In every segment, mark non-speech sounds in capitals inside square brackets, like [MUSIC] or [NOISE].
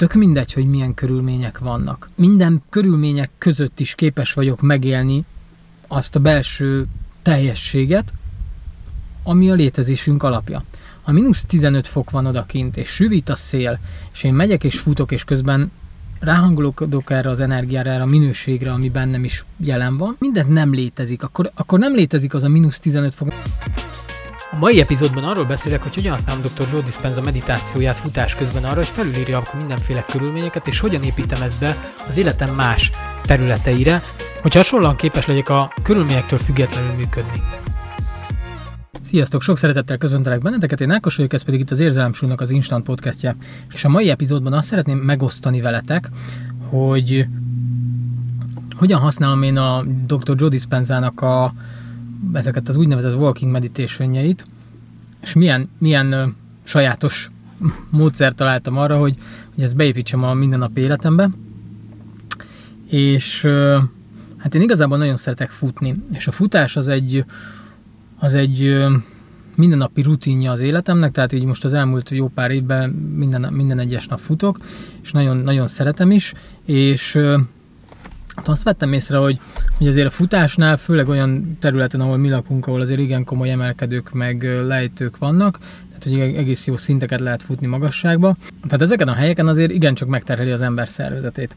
tök mindegy, hogy milyen körülmények vannak. Minden körülmények között is képes vagyok megélni azt a belső teljességet, ami a létezésünk alapja. Ha mínusz 15 fok van odakint, és süvít a szél, és én megyek és futok, és közben ráhangolódok erre az energiára, erre a minőségre, ami bennem is jelen van, mindez nem létezik, akkor, akkor nem létezik az a mínusz 15 fok. A mai epizódban arról beszélek, hogy hogyan használom dr. Joe Dispenza meditációját futás közben arra, hogy felülírja akkor mindenféle körülményeket, és hogyan építem ezt be az életem más területeire, hogy hasonlóan képes legyek a körülményektől függetlenül működni. Sziasztok, sok szeretettel köszöntelek benneteket, én Ákos vagyok, ez pedig itt az Érzelemsúlynak az Instant podcastje. És a mai epizódban azt szeretném megosztani veletek, hogy hogyan használom én a Dr. Joe Dispenzának a, ezeket az úgynevezett walking meditation és milyen, milyen ö, sajátos [LAUGHS] módszert találtam arra, hogy, hogy ezt beépítsem a mindennapi életembe. És ö, hát én igazából nagyon szeretek futni, és a futás az egy az egy mindennapi rutinja az életemnek, tehát így most az elmúlt jó pár évben minden, minden egyes nap futok, és nagyon, nagyon szeretem is, és azt vettem észre, hogy, hogy azért a futásnál, főleg olyan területen, ahol mi lakunk, ahol azért igen komoly emelkedők meg lejtők vannak, tehát hogy egész jó szinteket lehet futni magasságba. Tehát ezeken a helyeken azért igencsak megterheli az ember szervezetét.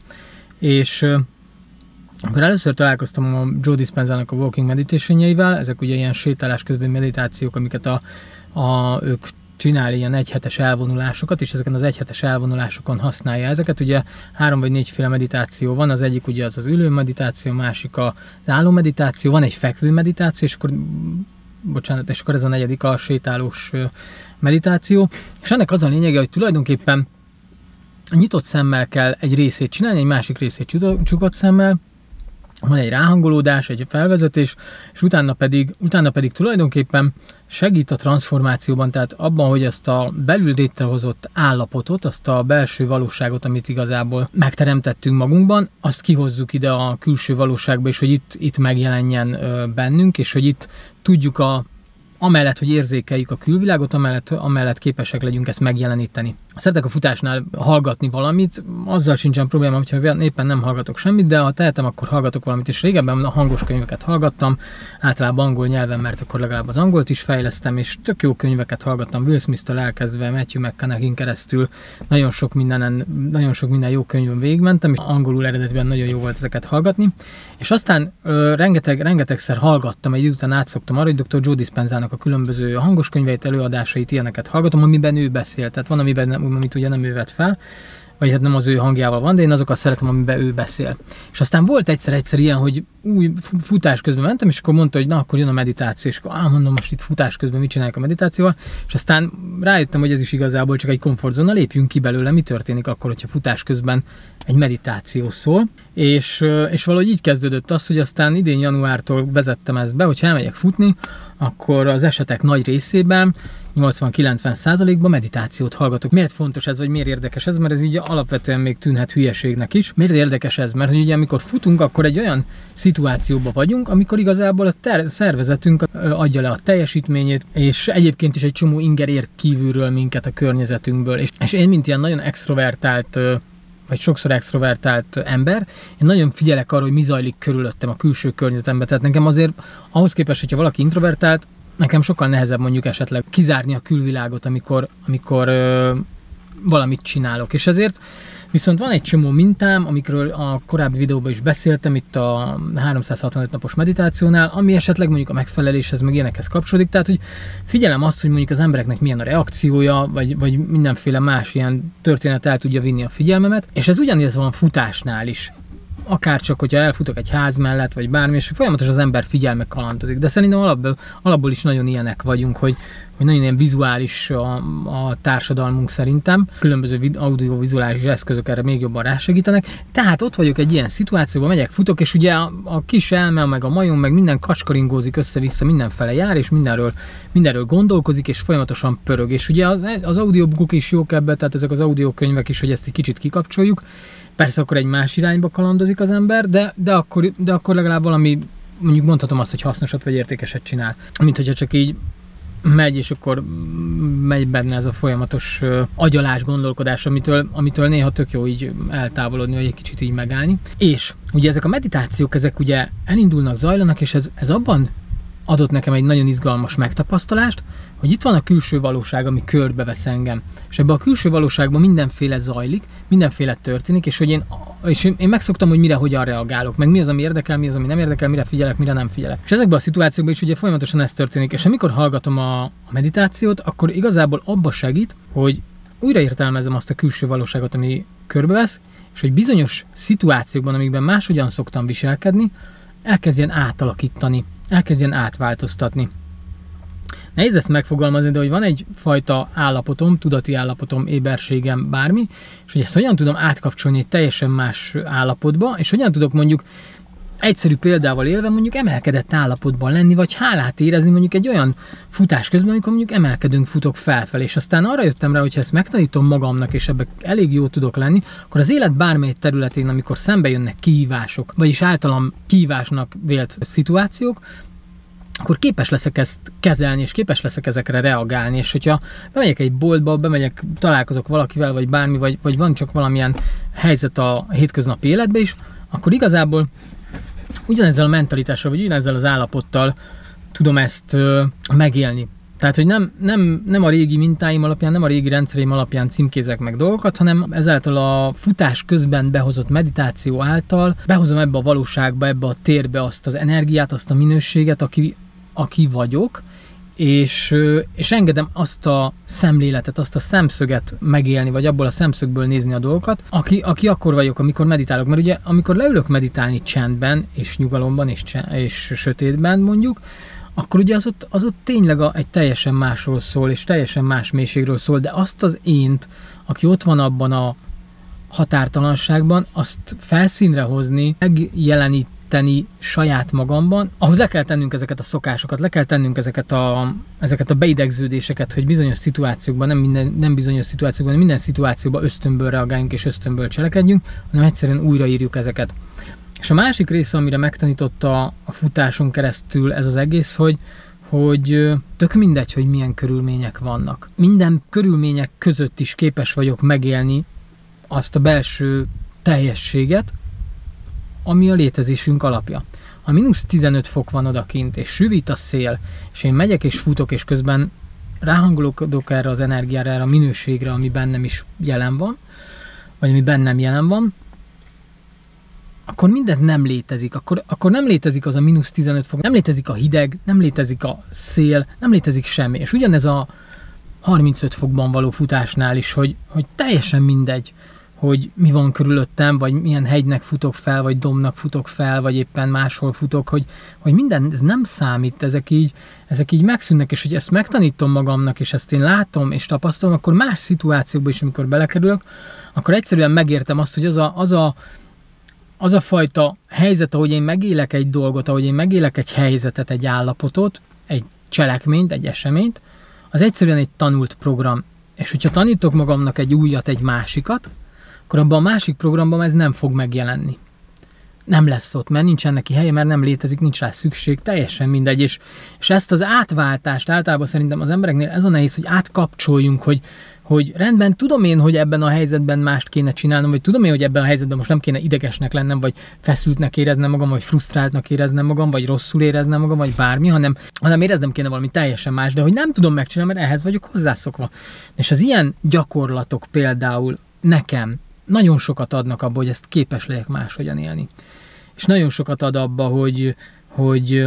És akkor először találkoztam a Joe Dispenzának a Walking meditation ezek ugye ilyen sétálás közben meditációk, amiket a, a, ők csinál ilyen egyhetes elvonulásokat, és ezeken az egyhetes elvonulásokon használja ezeket. Ugye három vagy négyféle meditáció van, az egyik ugye az az ülő meditáció, másik az álló meditáció, van egy fekvő meditáció, és akkor bocsánat, és akkor ez a negyedik a sétálós meditáció. És ennek az a lényege, hogy tulajdonképpen nyitott szemmel kell egy részét csinálni, egy másik részét csukott szemmel, van egy ráhangolódás, egy felvezetés, és utána pedig, utána pedig tulajdonképpen segít a transformációban, tehát abban, hogy ezt a belül létrehozott állapotot, azt a belső valóságot, amit igazából megteremtettünk magunkban, azt kihozzuk ide a külső valóságba, és hogy itt, itt megjelenjen bennünk, és hogy itt tudjuk a amellett, hogy érzékeljük a külvilágot, amellett, amellett képesek legyünk ezt megjeleníteni. Szeretek a futásnál hallgatni valamit, azzal sincsen probléma, hogyha éppen nem hallgatok semmit, de ha tehetem, akkor hallgatok valamit, és régebben a hangos könyveket hallgattam, általában angol nyelven, mert akkor legalább az angolt is fejlesztem, és tök jó könyveket hallgattam, Will Smith-től elkezdve, Matthew McConaughey keresztül, nagyon sok mindenen, nagyon sok minden jó könyvön végigmentem, és angolul eredetiben nagyon jó volt ezeket hallgatni, és aztán ö, rengeteg, rengetegszer hallgattam, egy idő után átszoktam arra, hogy dr. Joe Dispenzának a különböző hangos könyveit, előadásait, ilyeneket hallgatom, amiben ő beszél. Tehát van, amiben amit ugye nem ő vett fel, vagy hát nem az ő hangjával van, de én azokat szeretem, amiben ő beszél. És aztán volt egyszer egyszer ilyen, hogy új futás közben mentem, és akkor mondta, hogy na, akkor jön a meditáció, és akkor á, mondom, most itt futás közben mit csinálják a meditációval, és aztán rájöttem, hogy ez is igazából csak egy komfortzóna, lépjünk ki belőle, mi történik akkor, hogyha futás közben egy meditáció szól, és, és valahogy így kezdődött az, hogy aztán idén januártól vezettem ezt be, hogy elmegyek futni, akkor az esetek nagy részében 80-90 százalékban meditációt hallgatok. Miért fontos ez, vagy miért érdekes ez? Mert ez így alapvetően még tűnhet hülyeségnek is. Miért érdekes ez? Mert ugye amikor futunk, akkor egy olyan szituációban vagyunk, amikor igazából a ter- szervezetünk adja le a teljesítményét, és egyébként is egy csomó inger ér kívülről minket a környezetünkből. És, és én, mint ilyen nagyon extrovertált vagy sokszor extrovertált ember, én nagyon figyelek arra, hogy mi zajlik körülöttem a külső környezetemben. Tehát nekem azért ahhoz képest, hogyha valaki introvertált, nekem sokkal nehezebb mondjuk esetleg kizárni a külvilágot, amikor, amikor ö, valamit csinálok. És ezért viszont van egy csomó mintám, amikről a korábbi videóban is beszéltem, itt a 365 napos meditációnál, ami esetleg mondjuk a megfeleléshez, meg ilyenekhez kapcsolódik. Tehát, hogy figyelem azt, hogy mondjuk az embereknek milyen a reakciója, vagy, vagy mindenféle más ilyen történet el tudja vinni a figyelmemet. És ez ugyanígy van futásnál is akár csak, hogyha elfutok egy ház mellett, vagy bármi, és folyamatosan az ember figyelme kalandozik. De szerintem alapból, alapból is nagyon ilyenek vagyunk, hogy, hogy nagyon ilyen vizuális a, a társadalmunk szerintem. Különböző audiovizuális eszközök erre még jobban rásegítenek. Tehát ott vagyok egy ilyen szituációban, megyek, futok, és ugye a, a kis elme, meg a majom, meg minden kacskaringózik össze-vissza, mindenfele jár, és mindenről, mindenről gondolkozik, és folyamatosan pörög. És ugye az, az audiobookok is jók ebbe, tehát ezek az audiokönyvek is, hogy ezt egy kicsit kikapcsoljuk Persze akkor egy más irányba kalandozik az ember, de, de, akkor, de akkor legalább valami, mondjuk mondhatom azt, hogy hasznosat vagy értékeset csinál. Mint hogyha csak így megy, és akkor megy benne ez a folyamatos agyalás, gondolkodás, amitől, amitől néha tök jó így eltávolodni, vagy egy kicsit így megállni. És ugye ezek a meditációk, ezek ugye elindulnak, zajlanak, és ez, ez abban adott nekem egy nagyon izgalmas megtapasztalást, hogy itt van a külső valóság, ami körbevesz engem. És ebben a külső valóságban mindenféle zajlik, mindenféle történik, és hogy én, és én megszoktam, hogy mire hogyan reagálok, meg mi az, ami érdekel, mi az, ami nem érdekel, mire figyelek, mire nem figyelek. És ezekben a szituációkban is ugye folyamatosan ez történik, és amikor hallgatom a, a meditációt, akkor igazából abba segít, hogy újraértelmezem azt a külső valóságot, ami körbevesz, és hogy bizonyos szituációkban, amikben máshogyan szoktam viselkedni, elkezdjen átalakítani elkezdjen átváltoztatni. Nehéz ezt megfogalmazni, de hogy van egy fajta állapotom, tudati állapotom, éberségem, bármi, és hogy ezt hogyan tudom átkapcsolni egy teljesen más állapotba, és hogyan tudok mondjuk egyszerű példával élve mondjuk emelkedett állapotban lenni, vagy hálát érezni mondjuk egy olyan futás közben, amikor mondjuk emelkedünk, futok felfelé, és aztán arra jöttem rá, hogy ha ezt megtanítom magamnak, és ebbe elég jó tudok lenni, akkor az élet bármely területén, amikor szembe jönnek kihívások, vagyis általam kihívásnak vélt szituációk, akkor képes leszek ezt kezelni, és képes leszek ezekre reagálni, és hogyha bemegyek egy boltba, bemegyek, találkozok valakivel, vagy bármi, vagy, vagy van csak valamilyen helyzet a hétköznapi életbe is, akkor igazából ugyanezzel a mentalitással, vagy ugyanezzel az állapottal tudom ezt ö, megélni. Tehát, hogy nem, nem, nem a régi mintáim alapján, nem a régi rendszereim alapján címkézek meg dolgokat, hanem ezáltal a futás közben behozott meditáció által behozom ebbe a valóságba, ebbe a térbe azt az energiát, azt a minőséget, aki, aki vagyok, és, és engedem azt a szemléletet, azt a szemszöget megélni, vagy abból a szemszögből nézni a dolgokat, aki, aki akkor vagyok, amikor meditálok. Mert ugye, amikor leülök meditálni csendben, és nyugalomban, és, és sötétben mondjuk, akkor ugye az ott, az ott tényleg a, egy teljesen másról szól, és teljesen más mélységről szól, de azt az ént, aki ott van abban a határtalanságban, azt felszínre hozni, megjelenít, tenni saját magamban, ahhoz le kell tennünk ezeket a szokásokat, le kell tennünk ezeket a, ezeket a beidegződéseket, hogy bizonyos szituációkban, nem, minden, nem bizonyos szituációkban, minden szituációban ösztönből reagáljunk és ösztönből cselekedjünk, hanem egyszerűen újraírjuk ezeket. És a másik része, amire megtanította a futáson keresztül ez az egész, hogy, hogy tök mindegy, hogy milyen körülmények vannak. Minden körülmények között is képes vagyok megélni azt a belső teljességet, ami a létezésünk alapja. Ha mínusz 15 fok van odakint, és süvít a szél, és én megyek és futok, és közben ráhangolódok erre az energiára, erre a minőségre, ami bennem is jelen van, vagy ami bennem jelen van, akkor mindez nem létezik. Akkor, akkor nem létezik az a mínusz 15 fok, nem létezik a hideg, nem létezik a szél, nem létezik semmi. És ugyanez a 35 fokban való futásnál is, hogy, hogy teljesen mindegy, hogy mi van körülöttem, vagy milyen hegynek futok fel, vagy domnak futok fel, vagy éppen máshol futok, hogy, hogy minden, ez nem számít, ezek így, ezek így megszűnnek, és hogy ezt megtanítom magamnak, és ezt én látom és tapasztalom, akkor más szituációkban is, amikor belekerülök, akkor egyszerűen megértem azt, hogy az a, az a, az a fajta helyzet, ahogy én megélek egy dolgot, ahogy én megélek egy helyzetet, egy állapotot, egy cselekményt, egy eseményt, az egyszerűen egy tanult program. És hogyha tanítok magamnak egy újat, egy másikat, akkor abban a másik programban ez nem fog megjelenni. Nem lesz ott, mert nincsen neki helye, mert nem létezik, nincs rá szükség, teljesen mindegy. És, és ezt az átváltást általában szerintem az embereknél ez a nehéz, hogy átkapcsoljunk, hogy, hogy rendben, tudom én, hogy ebben a helyzetben mást kéne csinálnom, vagy tudom én, hogy ebben a helyzetben most nem kéne idegesnek lennem, vagy feszültnek éreznem magam, vagy frusztráltnak éreznem magam, vagy rosszul éreznem magam, vagy bármi, hanem, hanem éreznem kéne valami teljesen más, de hogy nem tudom megcsinálni, mert ehhez vagyok hozzászokva. És az ilyen gyakorlatok például nekem nagyon sokat adnak abba, hogy ezt képes legyek máshogyan élni. És nagyon sokat ad abba, hogy, hogy,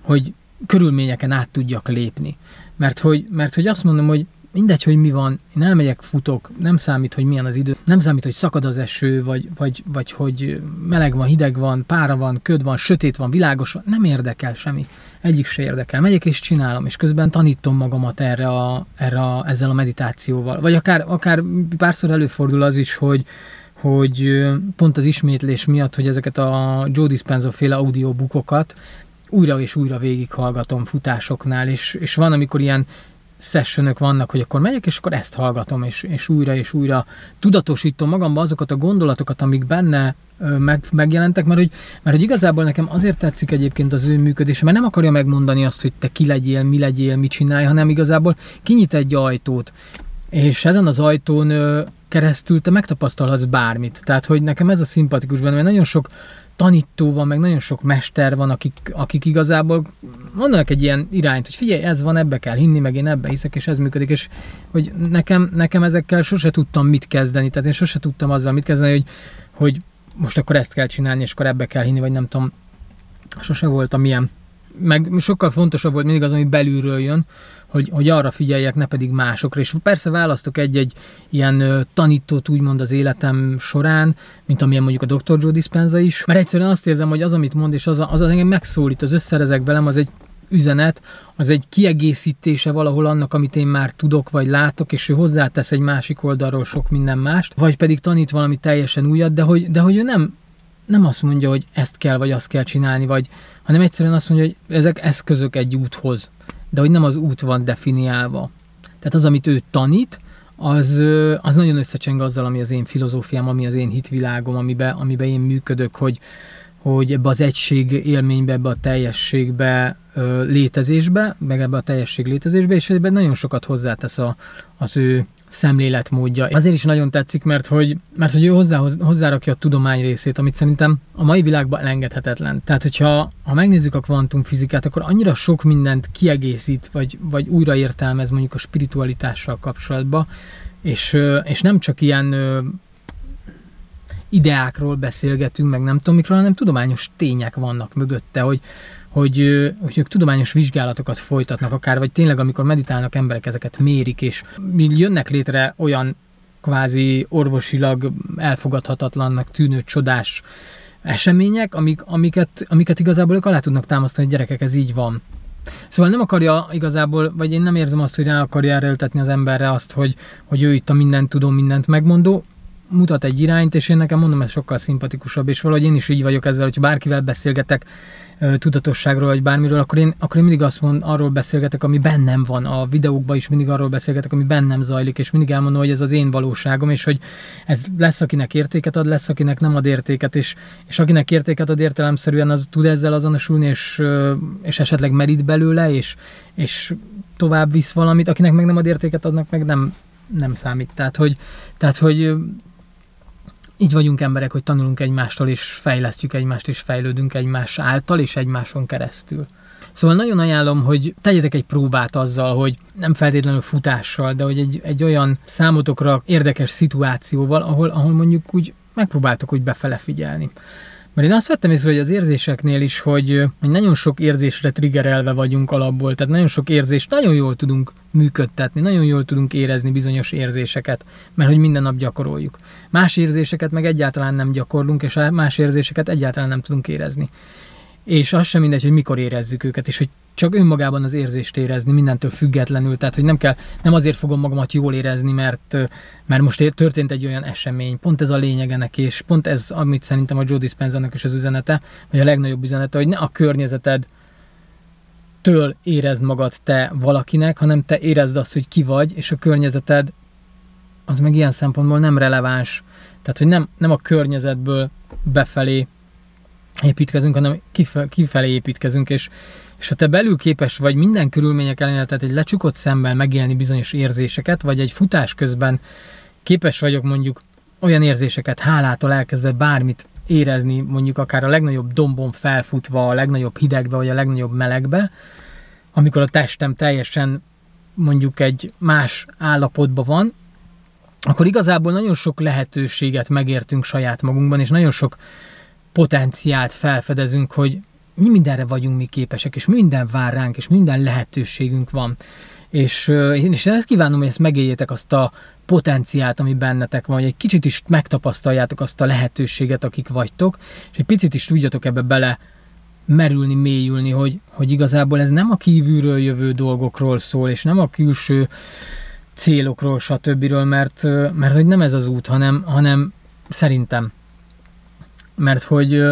hogy körülményeken át tudjak lépni. Mert hogy, mert hogy azt mondom, hogy mindegy, hogy mi van, én elmegyek, futok, nem számít, hogy milyen az idő, nem számít, hogy szakad az eső, vagy, vagy, vagy hogy meleg van, hideg van, pára van, köd van, sötét van, világos van, nem érdekel semmi. Egyik se érdekel. Megyek és csinálom, és közben tanítom magamat erre, a, erre a, ezzel a meditációval. Vagy akár, akár párszor előfordul az is, hogy, hogy pont az ismétlés miatt, hogy ezeket a Joe Dispenza féle audiobookokat újra és újra végighallgatom futásoknál, és, és van, amikor ilyen sessionök vannak, hogy akkor megyek, és akkor ezt hallgatom, és, és újra és újra tudatosítom magamba azokat a gondolatokat, amik benne meg, megjelentek, mert hogy, mert hogy igazából nekem azért tetszik egyébként az ő működése, mert nem akarja megmondani azt, hogy te ki legyél, mi legyél, mit csinálj, hanem igazából kinyit egy ajtót, és ezen az ajtón keresztül te megtapasztalhatsz bármit. Tehát, hogy nekem ez a szimpatikus benne, mert nagyon sok tanító van, meg nagyon sok mester van, akik, akik igazából mondanak egy ilyen irányt, hogy figyelj, ez van, ebbe kell hinni, meg én ebbe hiszek, és ez működik, és hogy nekem, nekem ezekkel sose tudtam mit kezdeni, tehát én sose tudtam azzal mit kezdeni, hogy, hogy most akkor ezt kell csinálni, és akkor ebbe kell hinni, vagy nem tudom, sose voltam ilyen. Meg sokkal fontosabb volt mindig az, ami belülről jön, hogy, hogy arra figyeljek, ne pedig másokra. És persze választok egy-egy ilyen tanítót úgymond az életem során, mint amilyen mondjuk a Dr. Joe Dispenza is, mert egyszerűen azt érzem, hogy az, amit mond, és az, az, az engem megszólít, az összerezek velem, az egy üzenet, az egy kiegészítése valahol annak, amit én már tudok vagy látok, és ő hozzátesz egy másik oldalról sok minden mást, vagy pedig tanít valami teljesen újat, de hogy, de hogy ő nem, nem azt mondja, hogy ezt kell, vagy azt kell csinálni, vagy, hanem egyszerűen azt mondja, hogy ezek eszközök egy úthoz, de hogy nem az út van definiálva. Tehát az, amit ő tanít, az, az nagyon összecseng azzal, ami az én filozófiám, ami az én hitvilágom, amiben, amiben én működök, hogy, hogy ebbe az egység élménybe, ebbe a teljességbe létezésbe, meg ebbe a teljesség létezésbe, és ebben nagyon sokat hozzátesz a, az ő szemléletmódja. Azért is nagyon tetszik, mert hogy, mert hogy ő hozzá, hozzárakja a tudomány részét, amit szerintem a mai világban elengedhetetlen. Tehát, hogyha ha megnézzük a kvantumfizikát, akkor annyira sok mindent kiegészít, vagy, vagy újraértelmez mondjuk a spiritualitással kapcsolatban, és, és nem csak ilyen ideákról beszélgetünk, meg nem tudom mikről, hanem tudományos tények vannak mögötte, hogy, hogy, hogy ők tudományos vizsgálatokat folytatnak akár, vagy tényleg amikor meditálnak emberek ezeket mérik, és jönnek létre olyan kvázi orvosilag elfogadhatatlannak tűnő csodás események, amik, amiket, amiket igazából ők alá tudnak támasztani, hogy gyerekek, ez így van. Szóval nem akarja igazából, vagy én nem érzem azt, hogy rá akarja erőltetni az emberre azt, hogy, hogy ő itt a mindent tudom, mindent megmondó, mutat egy irányt, és én nekem mondom, ez sokkal szimpatikusabb, és valahogy én is így vagyok ezzel, hogy bárkivel beszélgetek tudatosságról, vagy bármiről, akkor én, akkor én mindig azt mond, arról beszélgetek, ami bennem van, a videókban is mindig arról beszélgetek, ami bennem zajlik, és mindig elmondom, hogy ez az én valóságom, és hogy ez lesz, akinek értéket ad, lesz, akinek nem ad értéket, és, és akinek értéket ad értelemszerűen, az tud ezzel azonosulni, és, és esetleg merít belőle, és, és tovább visz valamit, akinek meg nem ad értéket, adnak meg nem, nem számít. Tehát, hogy, tehát, hogy így vagyunk emberek, hogy tanulunk egymástól, és fejlesztjük egymást, és fejlődünk egymás által, és egymáson keresztül. Szóval nagyon ajánlom, hogy tegyetek egy próbát azzal, hogy nem feltétlenül futással, de hogy egy, egy olyan számotokra érdekes szituációval, ahol, ahol mondjuk úgy megpróbáltok úgy befele figyelni. Mert én azt vettem észre, hogy az érzéseknél is, hogy, nagyon sok érzésre triggerelve vagyunk alapból, tehát nagyon sok érzést nagyon jól tudunk működtetni, nagyon jól tudunk érezni bizonyos érzéseket, mert hogy minden nap gyakoroljuk. Más érzéseket meg egyáltalán nem gyakorlunk, és más érzéseket egyáltalán nem tudunk érezni. És az sem mindegy, hogy mikor érezzük őket, és hogy csak önmagában az érzést érezni, mindentől függetlenül, tehát hogy nem kell, nem azért fogom magamat jól érezni, mert, mert most történt egy olyan esemény, pont ez a lényegenek, és pont ez, amit szerintem a Joe dispenza is az üzenete, vagy a legnagyobb üzenete, hogy ne a környezeted től érezd magad te valakinek, hanem te érezd azt, hogy ki vagy, és a környezeted az meg ilyen szempontból nem releváns. Tehát, hogy nem, nem a környezetből befelé építkezünk, hanem kifelé építkezünk, és, és ha te belül képes vagy minden körülmények ellenére, tehát egy lecsukott szemmel megélni bizonyos érzéseket, vagy egy futás közben képes vagyok mondjuk olyan érzéseket hálától elkezdve bármit érezni, mondjuk akár a legnagyobb dombon felfutva, a legnagyobb hidegbe, vagy a legnagyobb melegbe, amikor a testem teljesen mondjuk egy más állapotban van, akkor igazából nagyon sok lehetőséget megértünk saját magunkban, és nagyon sok potenciált felfedezünk, hogy mi mindenre vagyunk mi képesek, és minden vár ránk, és minden lehetőségünk van. És én is ezt kívánom, hogy ezt megéljétek azt a potenciált, ami bennetek van, hogy egy kicsit is megtapasztaljátok azt a lehetőséget, akik vagytok, és egy picit is tudjatok ebbe bele merülni, mélyülni, hogy, hogy igazából ez nem a kívülről jövő dolgokról szól, és nem a külső célokról, stb. mert, mert hogy nem ez az út, hanem, hanem szerintem. Mert hogy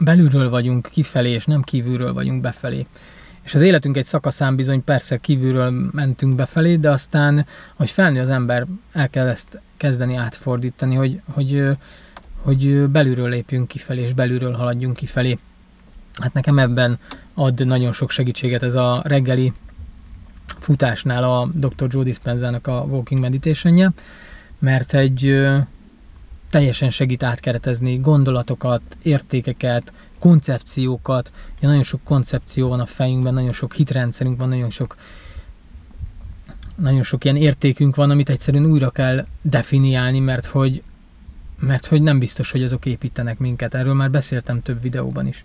belülről vagyunk kifelé, és nem kívülről vagyunk befelé. És az életünk egy szakaszán bizony persze kívülről mentünk befelé, de aztán, hogy felnő az ember, el kell ezt kezdeni átfordítani, hogy, hogy, hogy belülről lépjünk kifelé, és belülről haladjunk kifelé. Hát nekem ebben ad nagyon sok segítséget ez a reggeli futásnál a Dr. Joe Dispenza-nak a Walking meditation mert egy teljesen segít átkeretezni gondolatokat, értékeket, koncepciókat. Ja, nagyon sok koncepció van a fejünkben, nagyon sok hitrendszerünk van, nagyon sok nagyon sok ilyen értékünk van, amit egyszerűen újra kell definiálni, mert hogy, mert hogy nem biztos, hogy azok építenek minket. Erről már beszéltem több videóban is.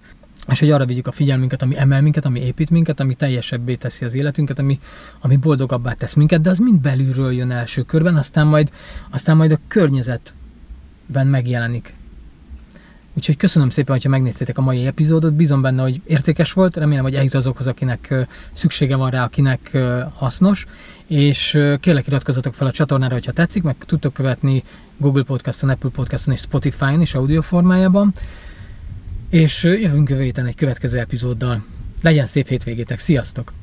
És hogy arra vigyük a figyelmünket, ami emel minket, ami épít minket, ami teljesebbé teszi az életünket, ami, ami boldogabbá tesz minket, de az mind belülről jön első körben, aztán majd, aztán majd a környezetben megjelenik. Úgyhogy köszönöm szépen, hogyha megnéztétek a mai epizódot, bízom benne, hogy értékes volt, remélem, hogy eljut azokhoz, akinek szüksége van rá, akinek hasznos, és kérlek iratkozzatok fel a csatornára, hogyha tetszik, meg tudtok követni Google Podcaston, Apple Podcaston és Spotify-on is audio formájában, és jövünk jövő héten egy következő epizóddal. Legyen szép hétvégétek, sziasztok!